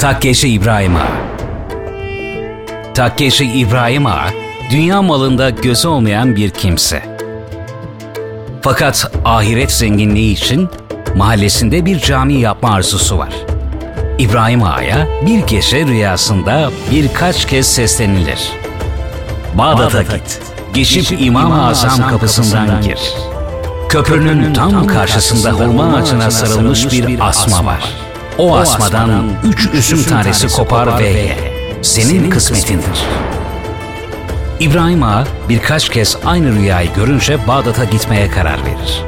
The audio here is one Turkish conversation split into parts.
Takkeşi İbrahim Ağa Takkeşi İbrahim Ağa, dünya malında gözü olmayan bir kimse. Fakat ahiret zenginliği için mahallesinde bir cami yapma arzusu var. İbrahim Ağa'ya bir gece rüyasında birkaç kez seslenilir. Bağdat'a git, geçip İmam-ı Azam kapısından gir. Köprünün tam karşısında hurma ağacına sarılmış bir asma var. O asmadan üç üzüm tanesi kopar ve ye. Senin kısmetindir. İbrahim Ağa birkaç kez aynı rüyayı görünce Bağdat'a gitmeye karar verir.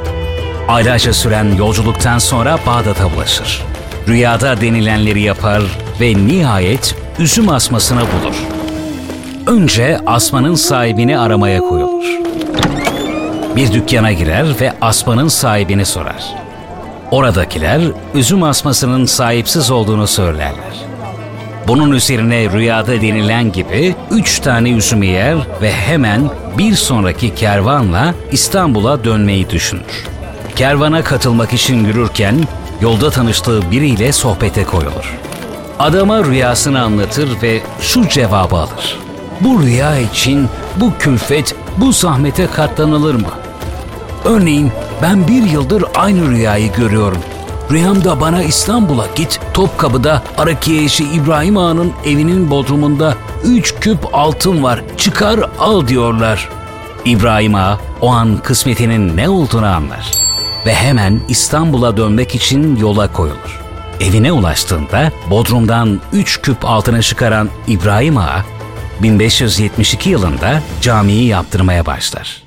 Aylarca süren yolculuktan sonra Bağdat'a ulaşır. Rüyada denilenleri yapar ve nihayet üzüm asmasını bulur. Önce asmanın sahibini aramaya koyulur. Bir dükkana girer ve asmanın sahibini sorar. Oradakiler üzüm asmasının sahipsiz olduğunu söylerler. Bunun üzerine rüyada denilen gibi üç tane üzümü yer ve hemen bir sonraki kervanla İstanbul'a dönmeyi düşünür. Kervana katılmak için yürürken yolda tanıştığı biriyle sohbete koyulur. Adama rüyasını anlatır ve şu cevabı alır. Bu rüya için bu külfet, bu zahmete katlanılır mı? Örneğin ben bir yıldır aynı rüyayı görüyorum. Rüyamda bana İstanbul'a git, Topkapı'da Arakiye eşi İbrahim Ağa'nın evinin bodrumunda üç küp altın var, çıkar al diyorlar. İbrahim Ağa o an kısmetinin ne olduğunu anlar ve hemen İstanbul'a dönmek için yola koyulur. Evine ulaştığında Bodrum'dan üç küp altına çıkaran İbrahim Ağa 1572 yılında camiyi yaptırmaya başlar.